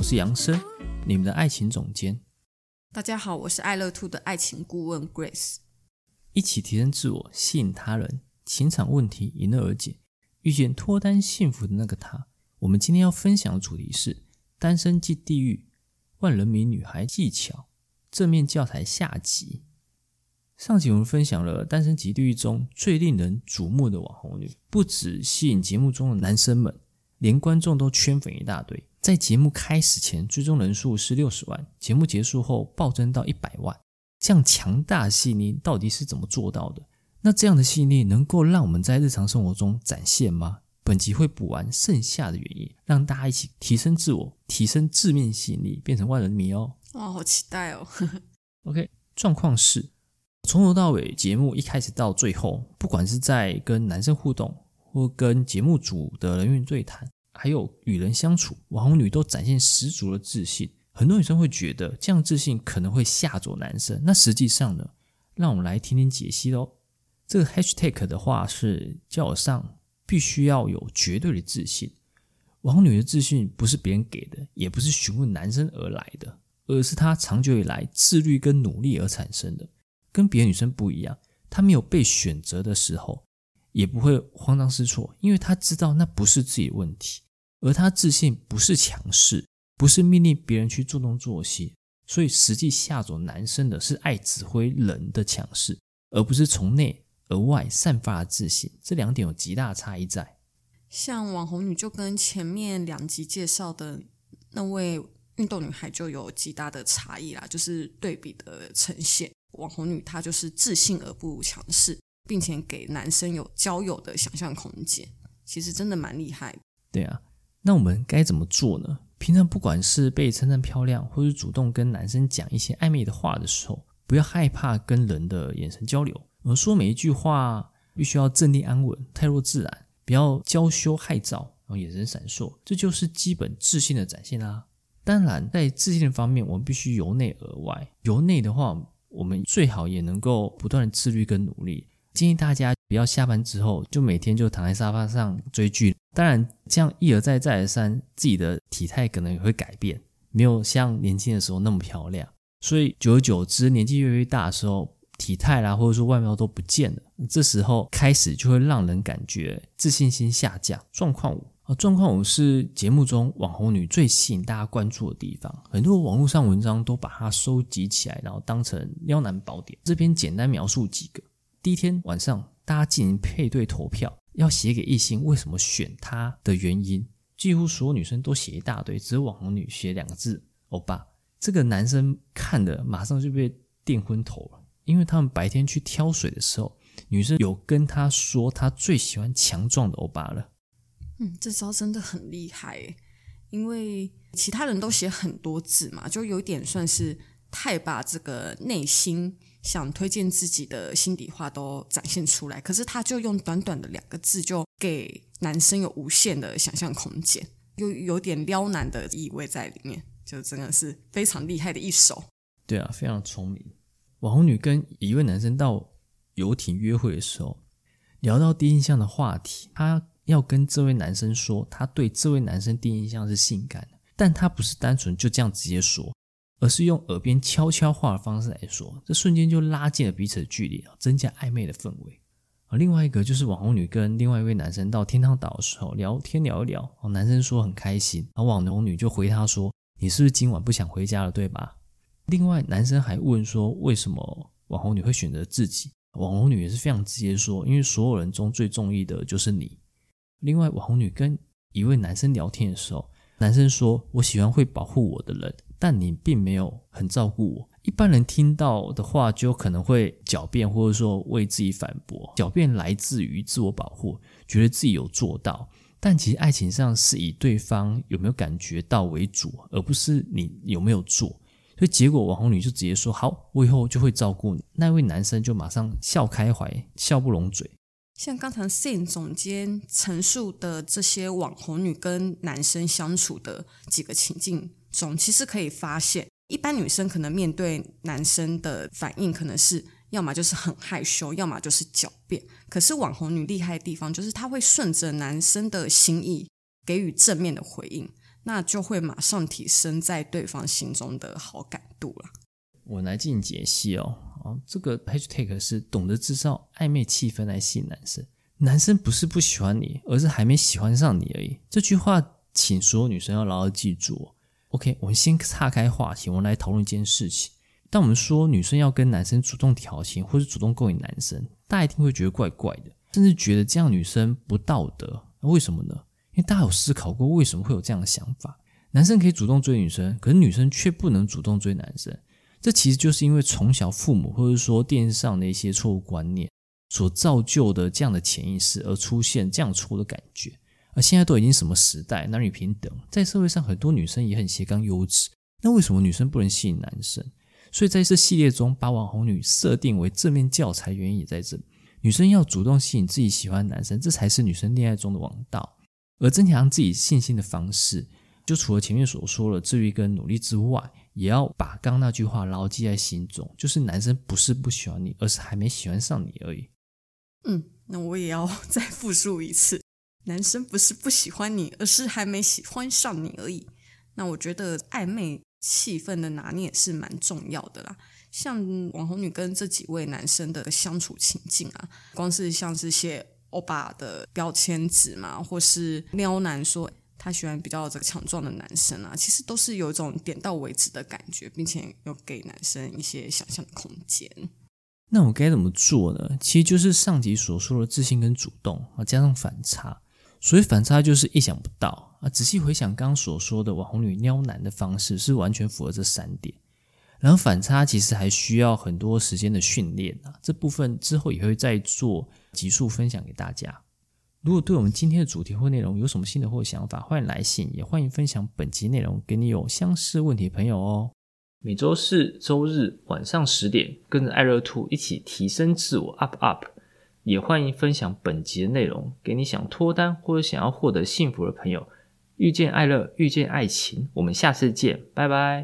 是杨生，你们的爱情总监。大家好，我是爱乐 Two 的爱情顾问 Grace。一起提升自我，吸引他人，情场问题迎刃而解，遇见脱单幸福的那个他。我们今天要分享的主题是单身即地狱，万人迷女孩技巧正面教材下集。上集我们分享了单身即地狱中最令人瞩目的网红女，不止吸引节目中的男生们，连观众都圈粉一大堆。在节目开始前，追踪人数是六十万，节目结束后暴增到一百万。这样强大的吸引力到底是怎么做到的？那这样的吸引力能够让我们在日常生活中展现吗？本集会补完剩下的原因，让大家一起提升自我，提升字面吸引力，变成万人迷哦！哦，好期待哦！OK，状况是从头到尾，节目一开始到最后，不管是在跟男生互动，或跟节目组的人员对谈。还有与人相处，网红女都展现十足的自信。很多女生会觉得这样自信可能会吓走男生，那实际上呢？让我们来听听解析喽。这个 hashtag 的话是叫上必须要有绝对的自信。网红女的自信不是别人给的，也不是询问男生而来的，而是她长久以来自律跟努力而产生的。跟别的女生不一样，她没有被选择的时候，也不会慌张失措，因为她知道那不是自己的问题。而他自信不是强势，不是命令别人去做东做西，所以实际吓走男生的是爱指挥人的强势，而不是从内而外散发的自信。这两点有极大的差异在。像网红女就跟前面两集介绍的那位运动女孩就有极大的差异啦，就是对比的呈现。网红女她就是自信而不强势，并且给男生有交友的想象空间，其实真的蛮厉害的。对啊。那我们该怎么做呢？平常不管是被称赞漂亮，或是主动跟男生讲一些暧昧的话的时候，不要害怕跟人的眼神交流，而说每一句话必须要镇定安稳、态若自然，不要娇羞害臊，然后眼神闪烁，这就是基本自信的展现啦。当然，在自信的方面，我们必须由内而外。由内的话，我们最好也能够不断的自律跟努力。建议大家不要下班之后就每天就躺在沙发上追剧。当然，这样一而再再而三，自己的体态可能也会改变，没有像年轻的时候那么漂亮。所以久而久之，年纪越来越大的时候，体态啦或者说外貌都不见了，这时候开始就会让人感觉自信心下降。状况五啊，状况五是节目中网红女最吸引大家关注的地方，很多网络上文章都把它收集起来，然后当成撩男宝典。这边简单描述几个。第一天晚上，大家进行配对投票，要写给异性为什么选他的原因。几乎所有女生都写一大堆，只有网红女写两个字“欧巴”。这个男生看的马上就被电昏头了，因为他们白天去挑水的时候，女生有跟他说他最喜欢强壮的欧巴了。嗯，这招真的很厉害，因为其他人都写很多字嘛，就有点算是太把这个内心。想推荐自己的心底话都展现出来，可是他就用短短的两个字，就给男生有无限的想象空间，又有点撩男的意味在里面，就真的是非常厉害的一手。对啊，非常聪明。网红女跟一位男生到游艇约会的时候，聊到第一印象的话题，她要跟这位男生说，她对这位男生第一印象是性感的，但她不是单纯就这样直接说。而是用耳边悄悄话的方式来说，这瞬间就拉近了彼此的距离啊，增加暧昧的氛围。而另外一个就是网红女跟另外一位男生到天堂岛的时候聊天聊一聊，男生说很开心，而网红女就回他说：“你是不是今晚不想回家了，对吧？”另外男生还问说：“为什么网红女会选择自己？”网红女也是非常直接说：“因为所有人中最中意的就是你。”另外网红女跟一位男生聊天的时候，男生说：“我喜欢会保护我的人。”但你并没有很照顾我。一般人听到的话，就可能会狡辩，或者说为自己反驳。狡辩来自于自我保护，觉得自己有做到。但其实爱情上是以对方有没有感觉到为主，而不是你有没有做。所以结果网红女就直接说：“好，我以后就会照顾你。”那位男生就马上笑开怀，笑不拢嘴。像刚才 Sin 总监陈述的这些网红女跟男生相处的几个情境中，其实可以发现，一般女生可能面对男生的反应，可能是。要么就是很害羞，要么就是狡辩。可是网红女厉害的地方，就是她会顺着男生的心意给予正面的回应，那就会马上提升在对方心中的好感度了。我来进解析哦，哦，这个 hashtag 是懂得制造暧昧气氛来吸引男生。男生不是不喜欢你，而是还没喜欢上你而已。这句话，请所有女生要牢牢记住。OK，我们先岔开话题，我们来讨论一件事情。当我们说女生要跟男生主动调情，或是主动勾引男生，大家一定会觉得怪怪的，甚至觉得这样女生不道德。为什么呢？因为大家有思考过为什么会有这样的想法？男生可以主动追女生，可是女生却不能主动追男生。这其实就是因为从小父母或者说电视上的一些错误观念所造就的这样的潜意识，而出现这样错误的感觉。而现在都已经什么时代，男女平等，在社会上很多女生也很斜杠优质，那为什么女生不能吸引男生？所以在这系列中，把网红女设定为正面教材，原因也在这。女生要主动吸引自己喜欢的男生，这才是女生恋爱中的王道。而增强自己信心的方式，就除了前面所说的自律跟努力之外，也要把刚刚那句话牢记在心中：就是男生不是不喜欢你，而是还没喜欢上你而已。嗯，那我也要 再复述一次：男生不是不喜欢你，而是还没喜欢上你而已。那我觉得暧昧。气氛的拿捏是蛮重要的啦，像网红女跟这几位男生的相处情境啊，光是像是些欧巴的标签纸嘛，或是撩男说他喜欢比较这个强壮的男生啊，其实都是有一种点到为止的感觉，并且有给男生一些想象的空间。那我该怎么做呢？其实就是上集所说的自信跟主动啊，加上反差。所以反差就是意想不到啊！仔细回想刚刚所说的网红女撩男的方式，是完全符合这三点。然后反差其实还需要很多时间的训练啊，这部分之后也会再做集数分享给大家。如果对我们今天的主题或内容有什么新的或想法，欢迎来信，也欢迎分享本集内容给你有相似问题的朋友哦。每周四、周日晚上十点，跟着爱乐 Two 一起提升自我，up up。也欢迎分享本集的内容给你想脱单或者想要获得幸福的朋友。遇见爱乐，遇见爱情，我们下次见，拜拜。